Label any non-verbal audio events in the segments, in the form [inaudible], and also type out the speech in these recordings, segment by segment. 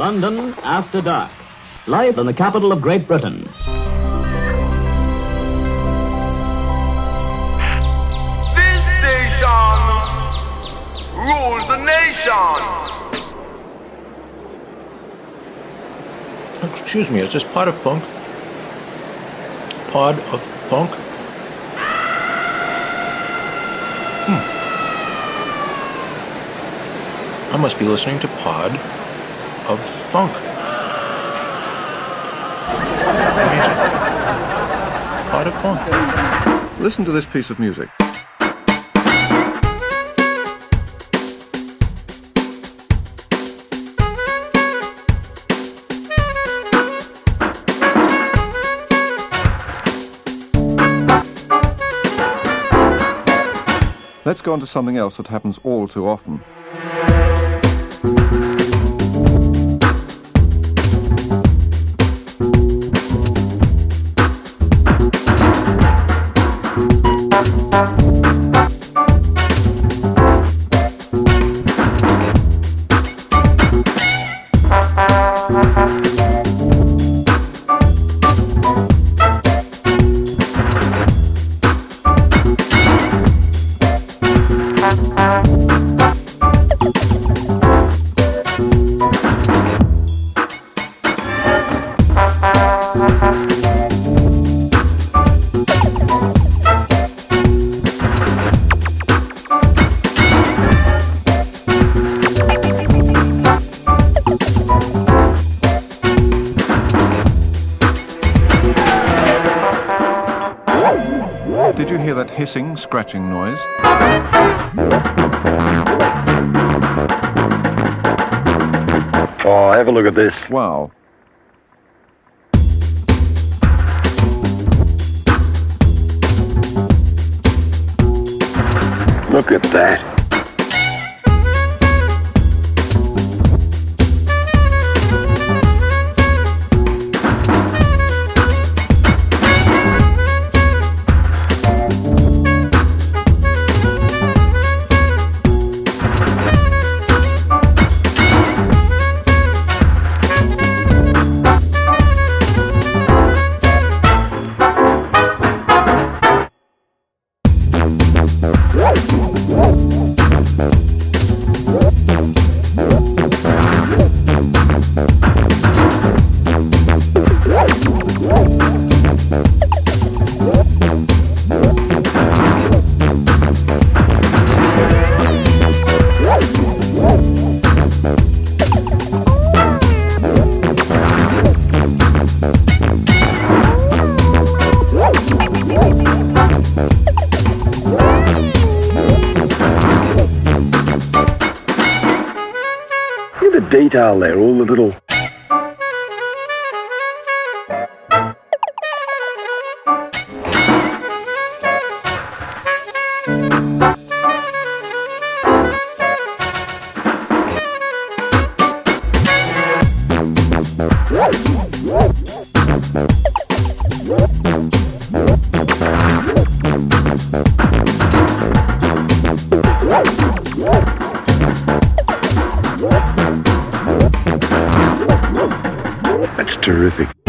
London After Dark. Live in the capital of Great Britain. This station rules the nation. Excuse me, is this pod of funk? Pod of funk? Hmm. I must be listening to Pod of Funk. Amazing. Pod of Funk. Listen to this piece of music. Let's go on to something else that happens all too often. That hissing, scratching noise? Oh, have a look at this. Wow. Look at that. Detail there, all the little. Terrific.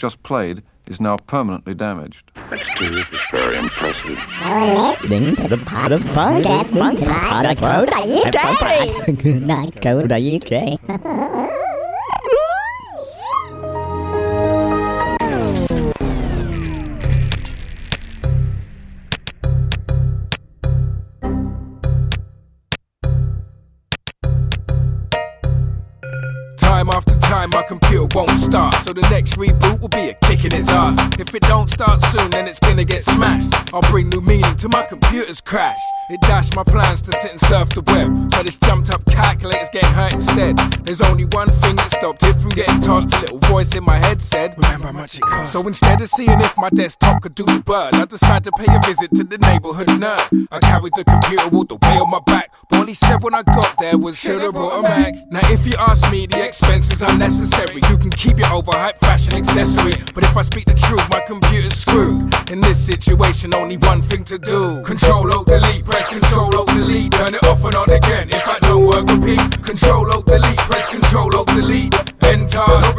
Just played is now permanently damaged. That's terrific. Very impressive. listening to the Pod of Funk. Listening to the Pod of Funk. Good night, Coda [laughs] UK. My plans to sit and surf the web. So this jumped up calculator's getting hurt instead. There's only one thing that stopped it from getting tossed. A little voice in my head said, Remember how much it cost. So instead of seeing if my desktop could do the bird, I decided to pay a visit to the neighborhood nerd. I carried the computer all the way on my back. But all he said when I got there was, Should've brought a Mac. Now, if you ask me, the expense is unnecessary. You can keep your overhyped fashion accessory. But if I speak the truth, my computer's screwed. In this situation, only one thing to do Control Alt Delete, press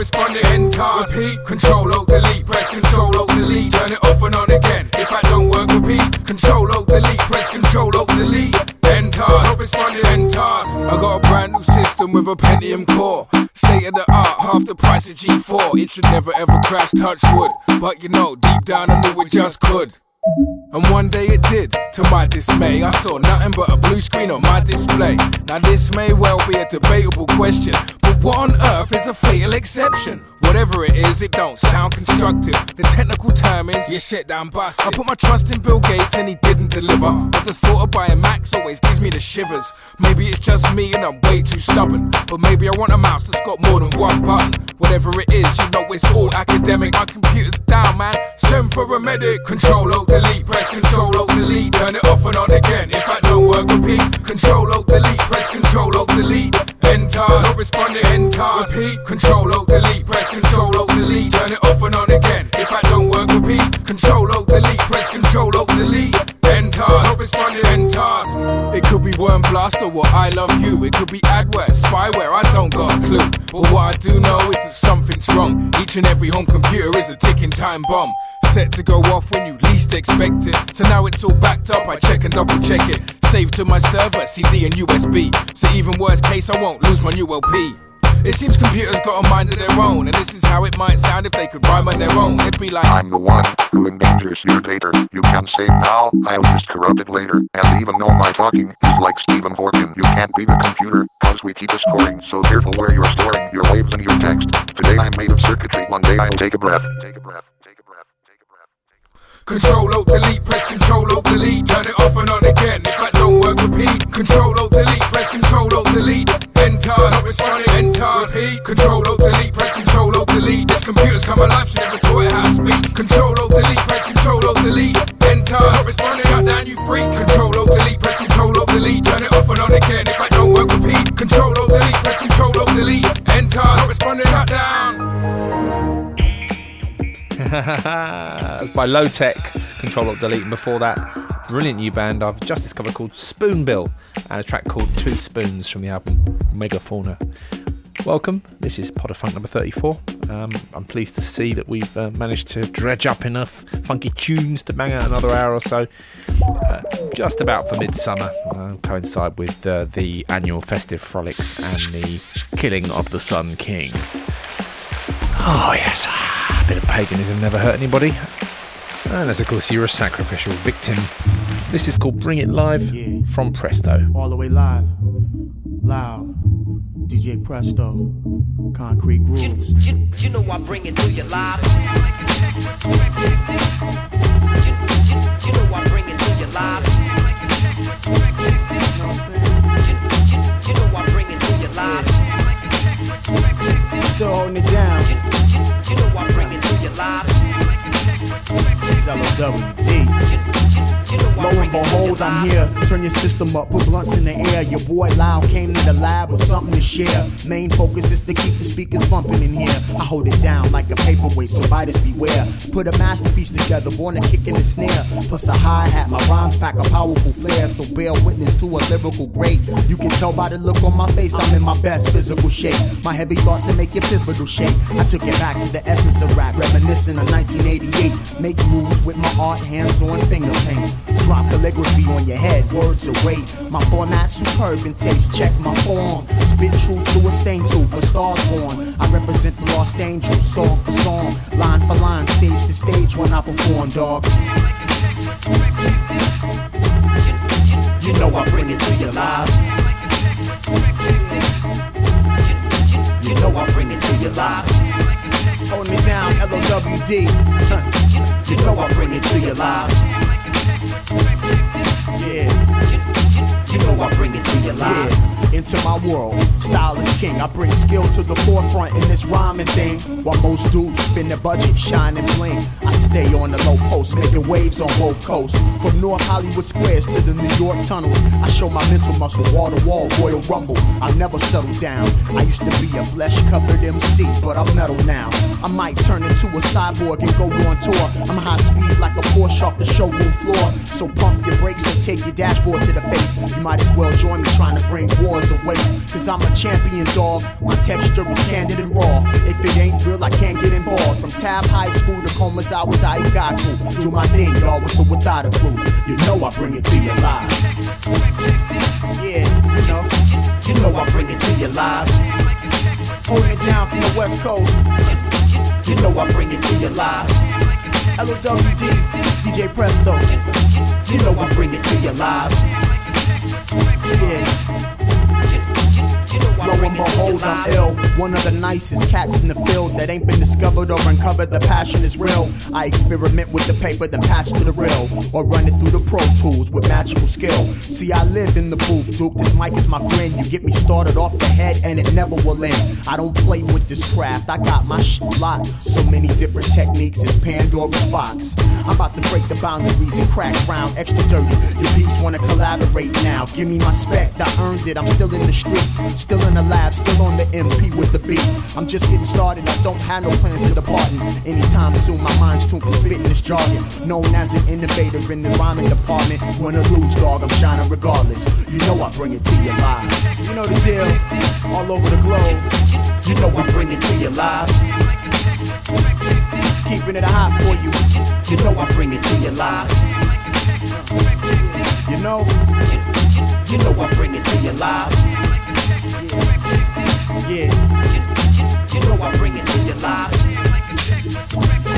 Enter, not responding, enter. Repeat. Control Alt Delete, press Control Alt Delete, turn it off and on again. If that don't work, repeat. Control Alt Delete, press Control Alt Delete. Enter, not responding, enter. I got a brand new system with a Pentium core. State of the art, half the price of G4. It should never ever crash, touch wood. But you know, deep down I knew it just could. And one day it did, to my dismay. I saw nothing but a blue screen on my display. Now, this may well be a debatable question, but what on earth is a fatal exception? Whatever it is, it don't sound constructive. The technical term is, you shit down busted. I put my trust in Bill Gates and he didn't deliver. But the thought of buying Macs always gives me the shivers. Maybe it's just me and I'm way too stubborn. But maybe I want a mouse that's got more than one button. Whatever it is, you know it's all academic. My computer's down, man. Send for a medic. Control Alt Delete, press Control Alt Delete, turn it off and on again. If that don't work, repeat. Control Alt Delete, press Control Alt Delete. Enter, not responding, enter. Repeat. Control Alt Delete, press Control Alt Delete, turn it off and on again. If that don't work, repeat. Control Alt Delete, press Control Alt Delete. Enter, not responding, enter. It could be Worm Blast or what I love you. It could be adware, spyware, I don't got a clue. But what I do know is that something's wrong. Each and every home computer is a ticking time bomb. Set to go off when you least expect it. So now it's all backed up, I check and double check it. Saved to my server, CD and USB. So even worst case, I won't lose my new LP. It seems computers got a mind of their own, and this is how it might sound if they could rhyme on their own. It'd be like, I'm the one who endangers your data. You can save now, I'll just corrupt it later. And even though my talking is like Stephen Hawking, you can't beat a computer, cause we keep a scoring. So careful where you're storing your waves and your text. Today I'm made of circuitry, one day I'll. Take a breath. Take a breath. Control Alt Delete, press Control Alt Delete, turn it off and on again. If that don't work, repeat. Control Alt Delete, press Control Alt Delete. Enter, not responding, enter. Repeat. Control Alt Delete, press Control Alt Delete. This computer's come alive, she never taught it how to speak. Control Alt Delete, press Control Alt Delete. Enter, not responding, shut down you freak. Control Alt Delete, press Control Alt Delete, turn it off and on again. If that don't work, repeat. Control Alt Delete, press Control Alt Delete. Enter, not responding, shut down. That's by Low Tech, Control Alt Delete, and before that, brilliant new band I've just discovered called Spoonbill, and a track called Two Spoons from the album Megafauna. Welcome, this is Pod of Funk number 34. Um, I'm pleased to see that we've uh, managed to dredge up enough funky tunes to bang out another hour or so, uh, just about for midsummer, uh, coincide with uh, the annual festive frolics and the killing of the Sun King. Oh, yes, a bit of paganism never hurt anybody. Unless, of course, you're a sacrificial victim. This is called Bring It Live Yeah. from Presto. all the way live. Loud. DJ Presto. Concrete grooves. You, you know I bring it to you live. You, you, you know I bring it to you live. You, you, you know I bring it to you live. Still holding it down. You, you, you know I bring it to you live. Lo and behold, I'm here. Turn your system up, put blunts in the air. Your boy Loud came to the lab with something to share. Main focus is to keep the speakers bumping in here. I hold it down like a paperweight, so biters beware. Put a masterpiece together, born to kick in the snare. Plus a hi hat, my rhymes pack a powerful flair. So bear witness to a lyrical great. You can tell by the look on my face, I'm in my best physical shape. My heavy thoughts that make your pivotal shape. I took it back to the essence of rap, reminiscent of 1988. Make moves with my art, hands on finger paint. Drop calligraphy on your head, words are weight. My format superb in taste, check my form. Spit truth through a stain tooth, a star's born. I represent the lost angels, song for song, line for line, stage to stage when I perform, dog. You know I bring it to your live. You know I bring it to you live. Holding it down, L-O-W-D. You know I bring it to you live. Yeah. You know I bring it to you live. Yeah. Into my world, style is king. I bring skill to the forefront in this rhyming thing. While most dudes spend their budget, shine and bling. I stay on the low post, making waves on both coasts. From North Hollywood squares to the New York tunnels. I show my mental muscle, wall to wall, Royal Rumble. I never settle down. I used to be a flesh covered MC, but I'm metal now. I might turn into a cyborg and go on tour. I'm high speed like a Porsche off the showroom floor. So pump your brakes and take your dashboard to the face. Might as well join me trying to bring wars away. Cause I'm a champion dog. My texture is candid and raw. If it ain't real, I can't get involved. From Tab High School to Komazawa Daigaku. Do my thing, dog, with or without a crew. You know I bring it to you live. Yeah, you know. You know I bring it to you live. Holding it down from the West Coast. You know I bring it to you live. L-O-W-D, DJ Presto. You know I bring it to you live. Yeah. Lo and behold, I'm ill. One of the nicest cats in the field that ain't been discovered or uncovered. The passion is real. I experiment with the paper, then patch to the real. Or run it through the Pro Tools with magical skill. See, I live in the booth, Duke. This mic is my friend. You get me started off the head and it never will end. I don't play with this craft. I got my shit locked. So many different techniques. It's Pandora's box. I'm about to break the boundaries and crack round extra dirty. Your peeps wanna collaborate now. Give me my spec. I earned it. I'm still in the streets. Still in the lab, still on the MP with the beats. I'm just getting started, I don't have no plans to departing. Anytime soon, my mind's tuned for spitting this jargon. Known as an innovator in the rhyming department. Win or lose, dog, I'm shining regardless. You know I bring it to you live. You know the deal, all over the globe. You know I bring it to you live. Keeping it high for you. You know I bring it to you live. You know, you know I bring it to you live. Yeah. You know I bring it to you live.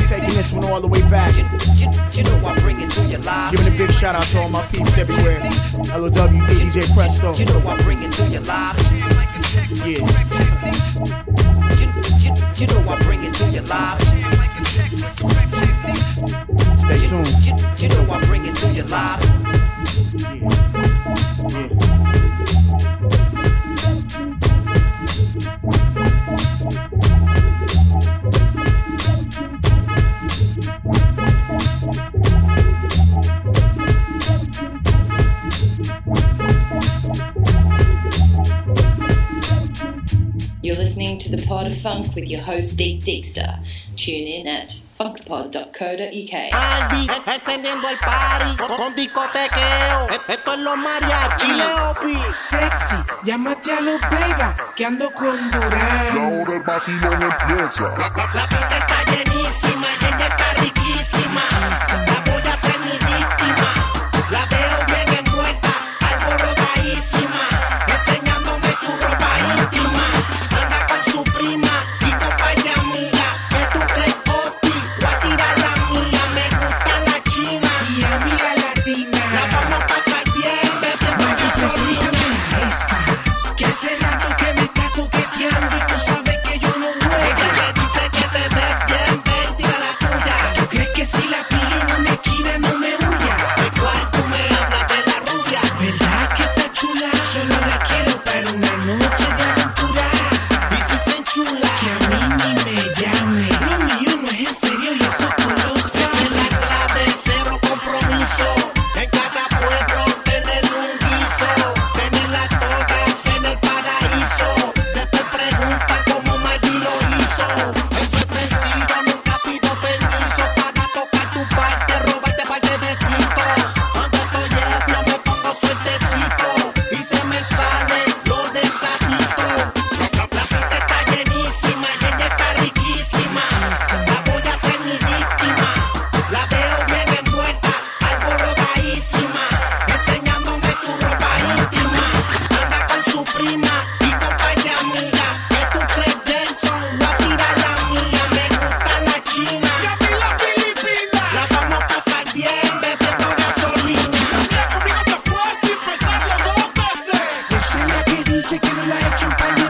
Taking this one all the way back. You know I bring it to you live. Giving a big shout out to all my peeps everywhere. DJ Presto. You know I bring it to you live. Yeah. You know I bring it to you live. Stay tuned. You know I bring it to you live. Yeah. Yeah. You're listening to the Pod of Funk with your host Deep Deekster. Tune in at funkpod.co.uk. Aldi, encendiendo el party con, con discotequeo. Esto es los mariachis. Sexy, llámate a los Vega, que ando con Durán. ahora el vacilón empieza. La pista está llenísima hecho un par de.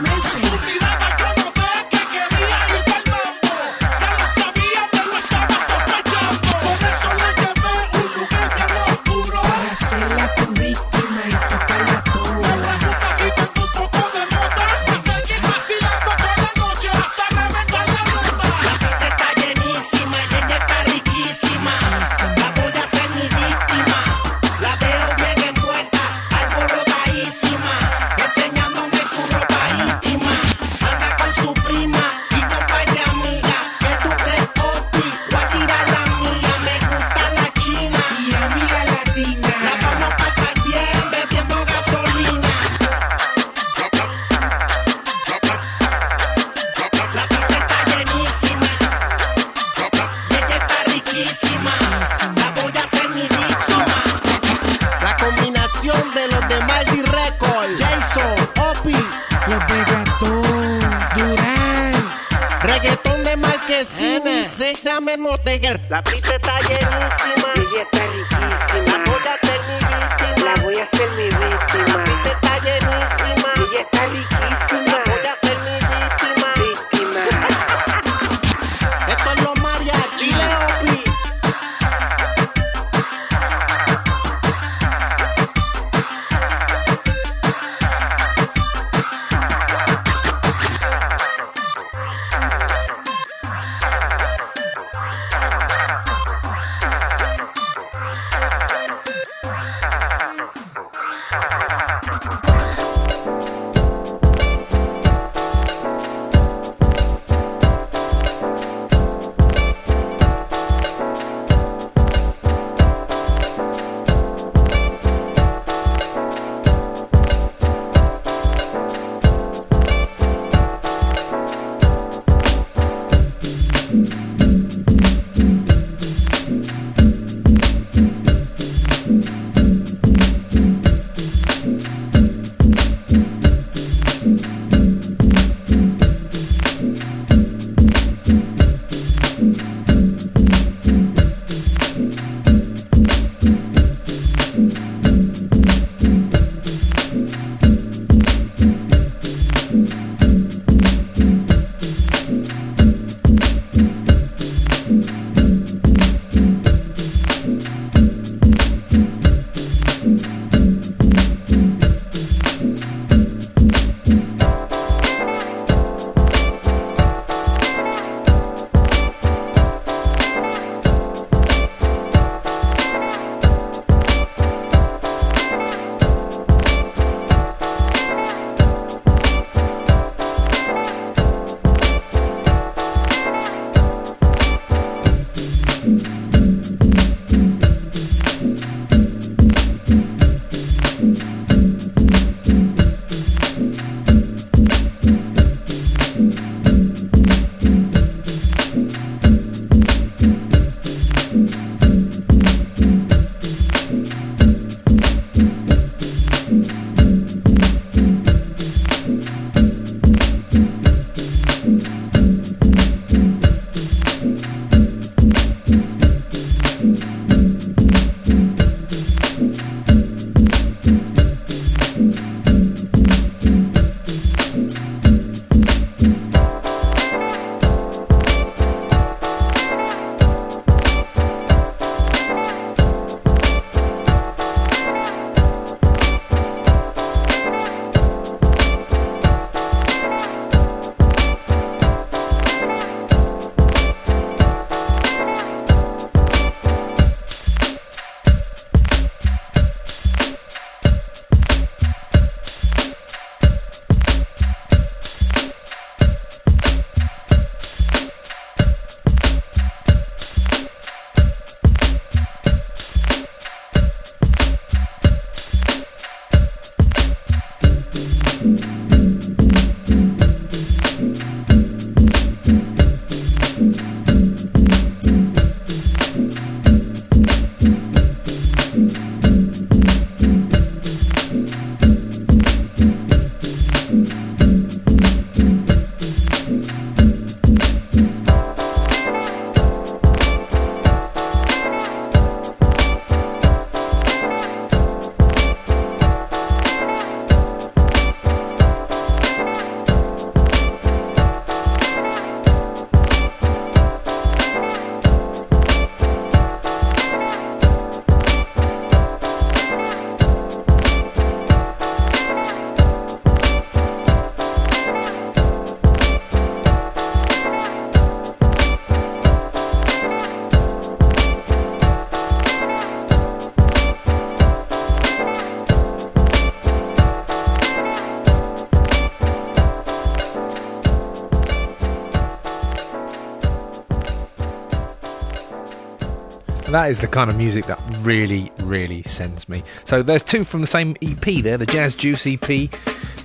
That is the kind of music that really, really sends me. So there's two from the same EP there, the Jazz Juice EP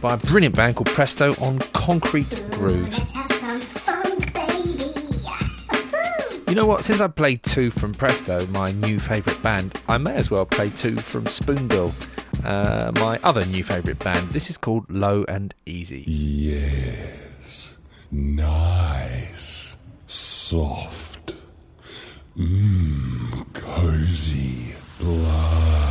by a brilliant band called Presto on Concrete Grooves. You know what? Since I played two from Presto, my new favourite band, I may as well play two from Spoonbill, uh, my other new favourite band. This is called Low and Easy. Yes. Nice. Soft. Mmm, cozy blush.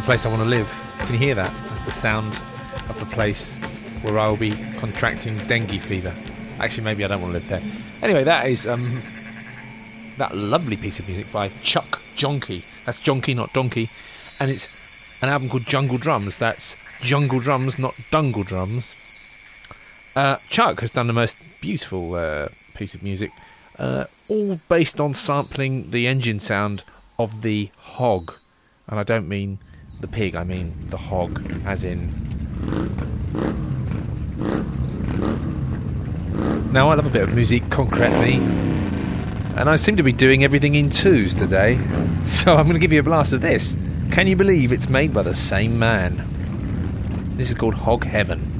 The place I want to live. Can you hear that? That's the sound of the place where I will be contracting dengue fever. Actually, maybe I don't want to live there. Anyway, that is um, that lovely piece of music by Chuck Jonky. That's Jonky, not Donkey. And it's an album called Jungle Drums. That's Jungle Drums, not Dungle Drums. Uh, Chuck has done the most beautiful uh, piece of music, uh, all based on sampling the engine sound of the hog. And I don't mean the pig, I mean the hog, as in. Now, I love a bit of musique concrète, and I seem to be doing everything in twos today, [laughs] so I'm going to give you a blast of this. Can you believe it's made by the same man? This is called Hog Heaven.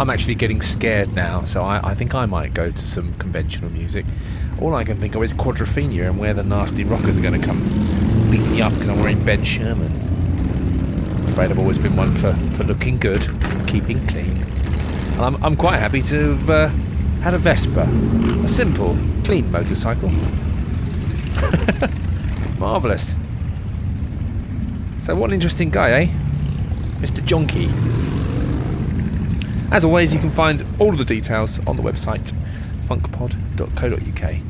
I'm actually getting scared now, so I, I think I might go to some conventional music. All I can think of is Quadrophenia and where the nasty rockers are going to come beat me up because I'm wearing Ben Sherman. I'm afraid I've always been one for, for looking good, keeping clean. And I'm, I'm quite happy to have uh, had a Vespa, a simple, clean motorcycle. [laughs] Marvellous. So, what an interesting guy, eh? Mr. Jonky. As always, you can find all of the details on the website funkpod.co.uk.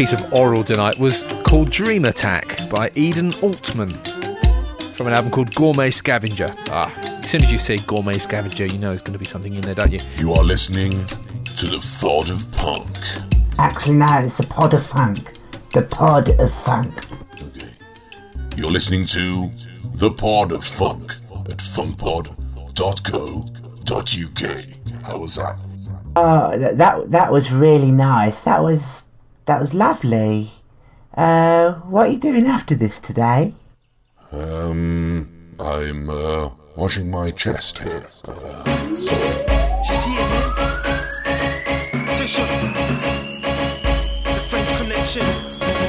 piece of oral tonight was called Dream Attack by Eden Altman from an album called Gourmet Scavenger. Ah, as soon as you say Gourmet Scavenger, you know there's going to be something in there, don't you? You are listening to the Thought of Punk. Actually, no, it's the pod of funk. The pod of funk. Okay. You're listening to The Pod of Funk at funkpod.co.uk. How was that? Oh, th- that that was really nice. That was that was lovely. Uh, what are you doing after this today? Um, I'm uh, washing my chest here. Uh, sorry. She's here, man. Tisha. The French connection.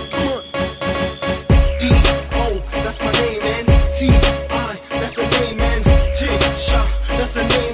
Come on. D O, that's my name, man. T I, that's her name, man. Tisha, that's her name,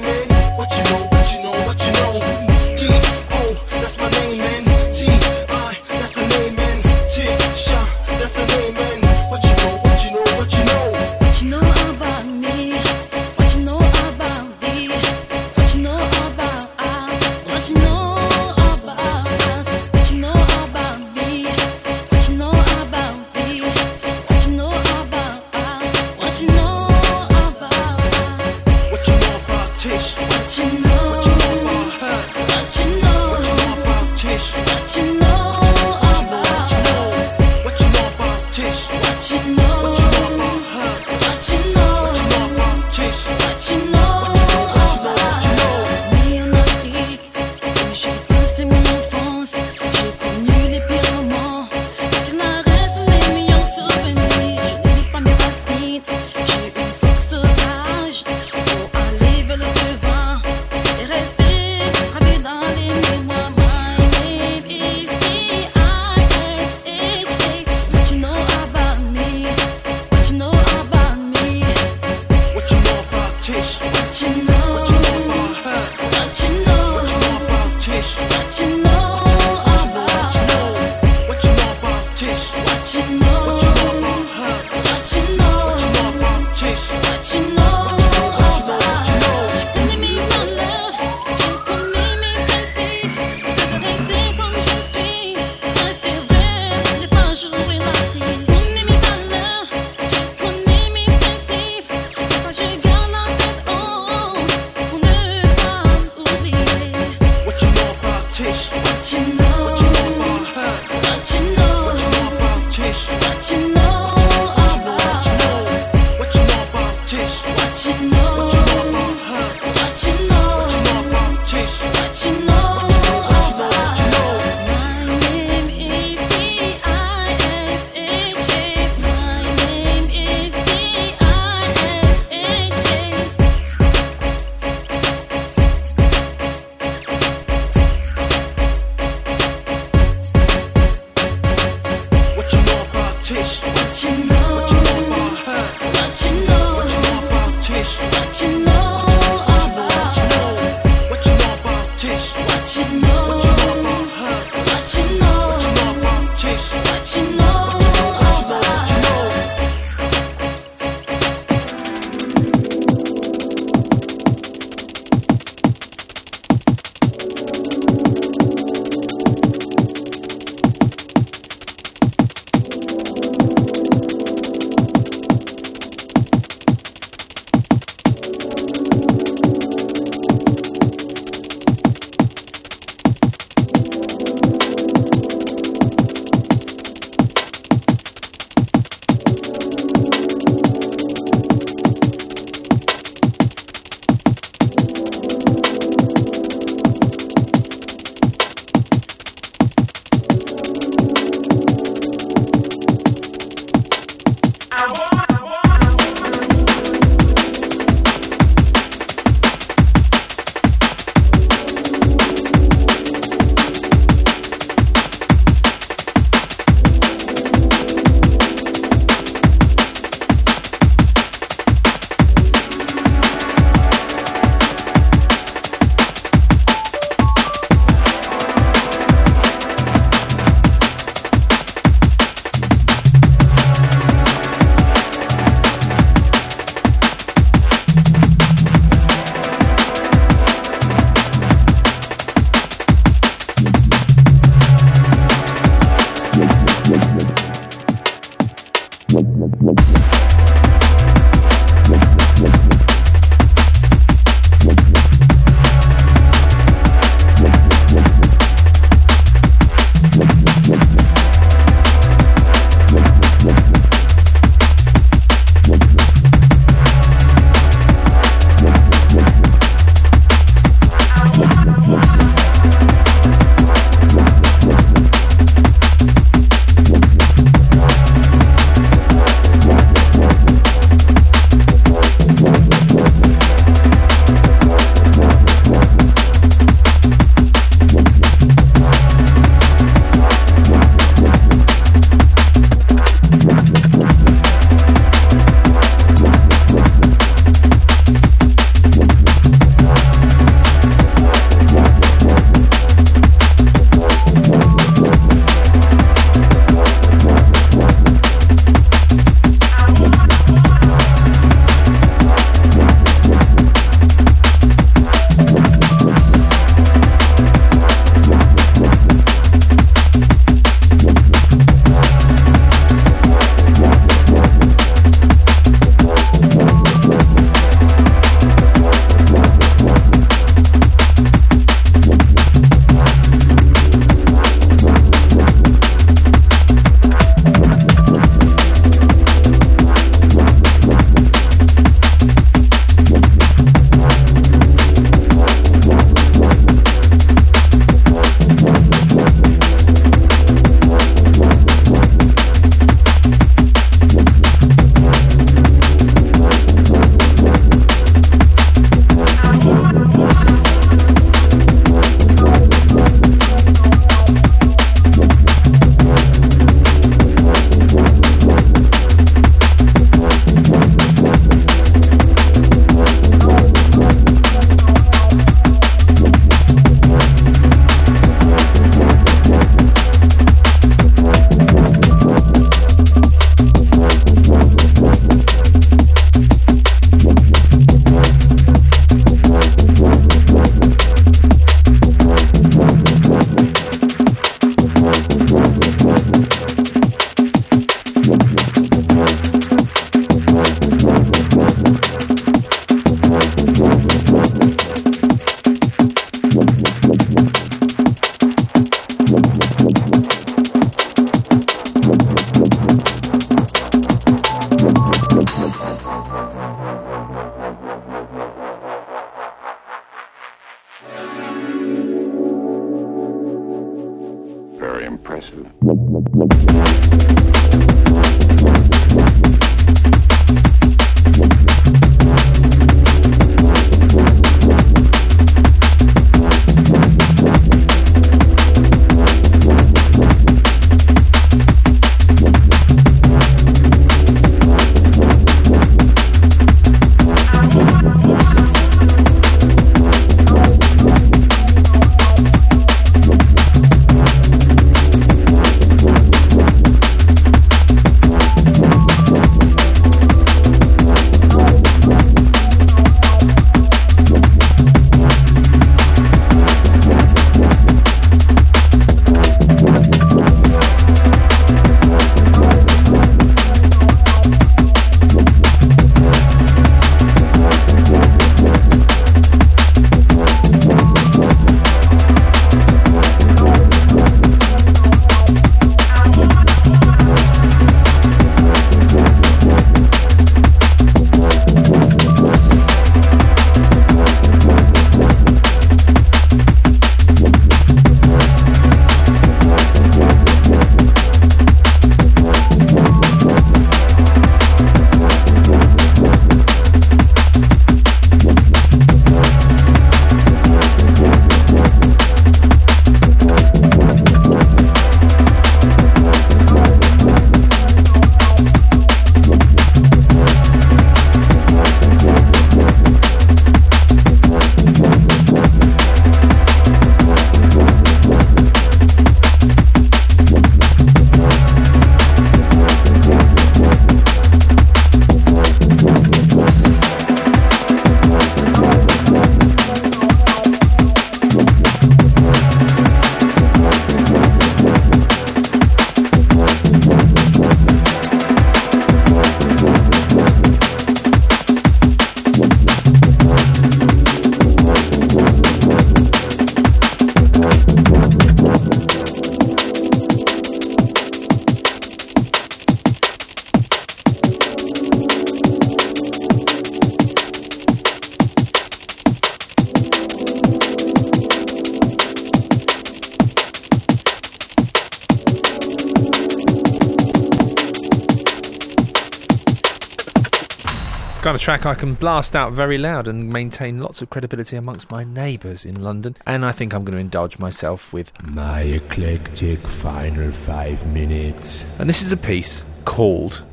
track I can blast out very loud and maintain lots of credibility amongst my neighbours in London. And I think I'm going to indulge myself with My eclectic final five minutes. And this is a piece called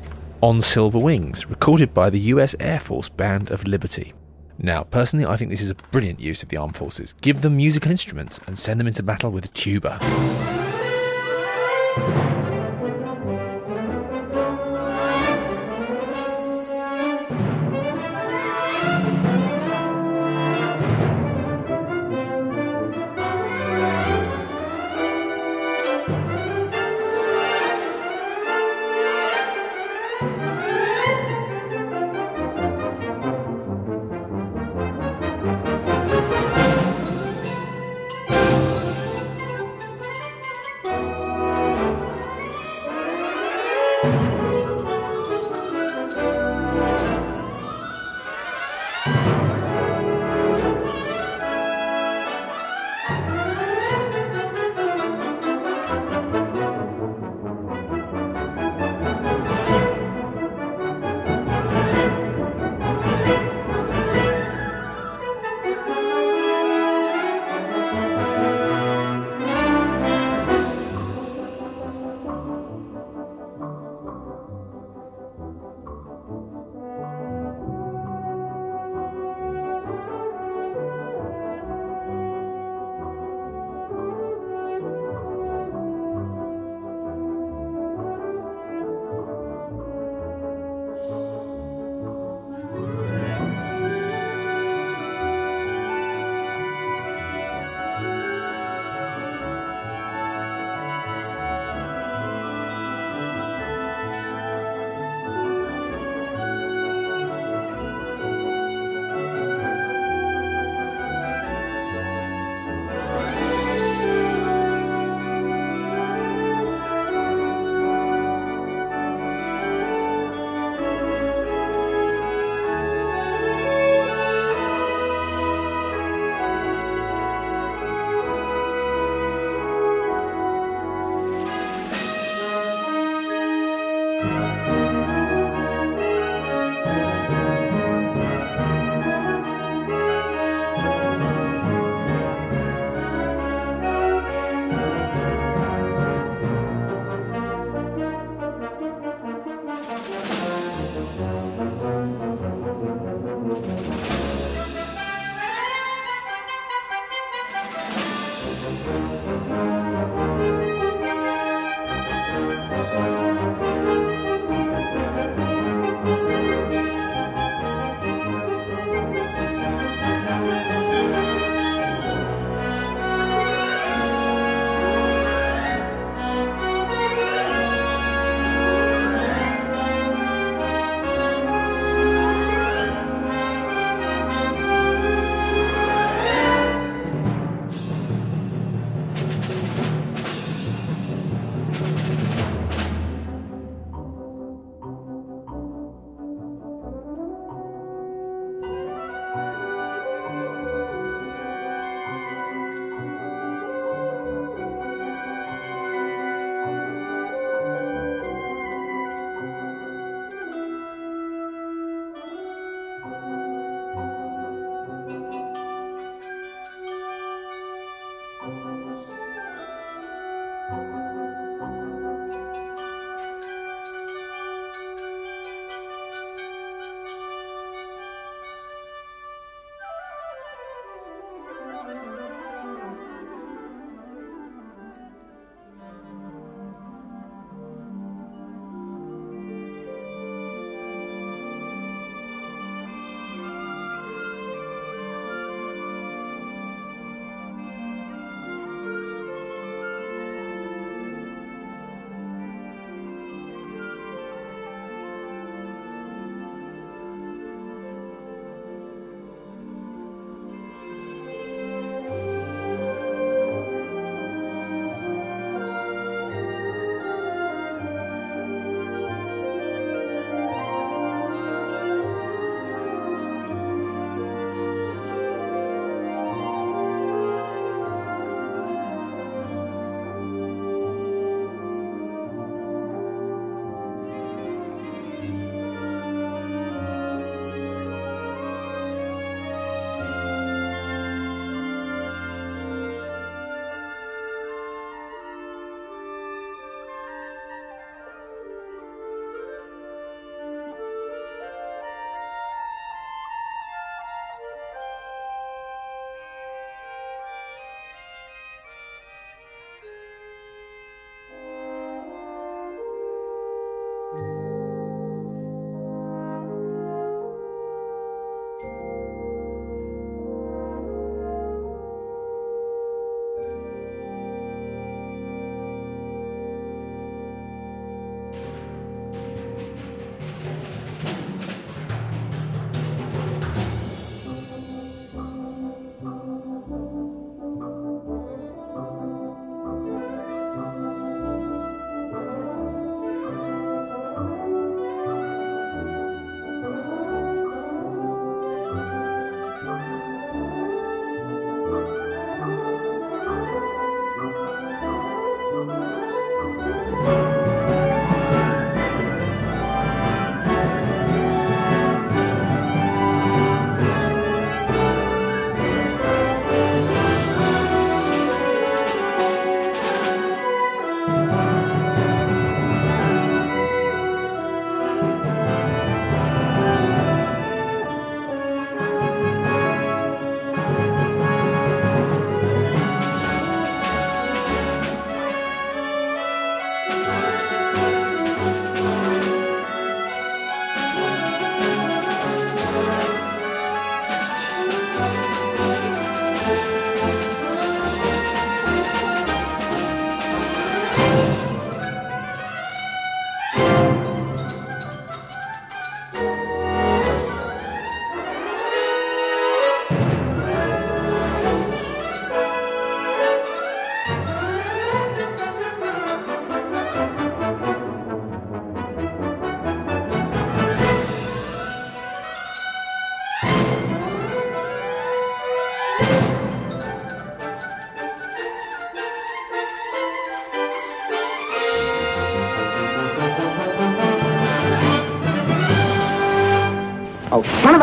On Silver Wings, recorded by the US Air Force Band of Liberty. Now, personally, I think this is a brilliant use of the armed forces. Give them musical instruments and send them into battle with a tuba.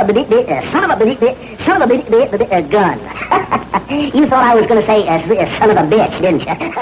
A bit, uh, son of a bit, bit, son of a bit, bit, uh, gun. you thought I was going to say uh, uh, son of a bitch, didn't you? [laughs]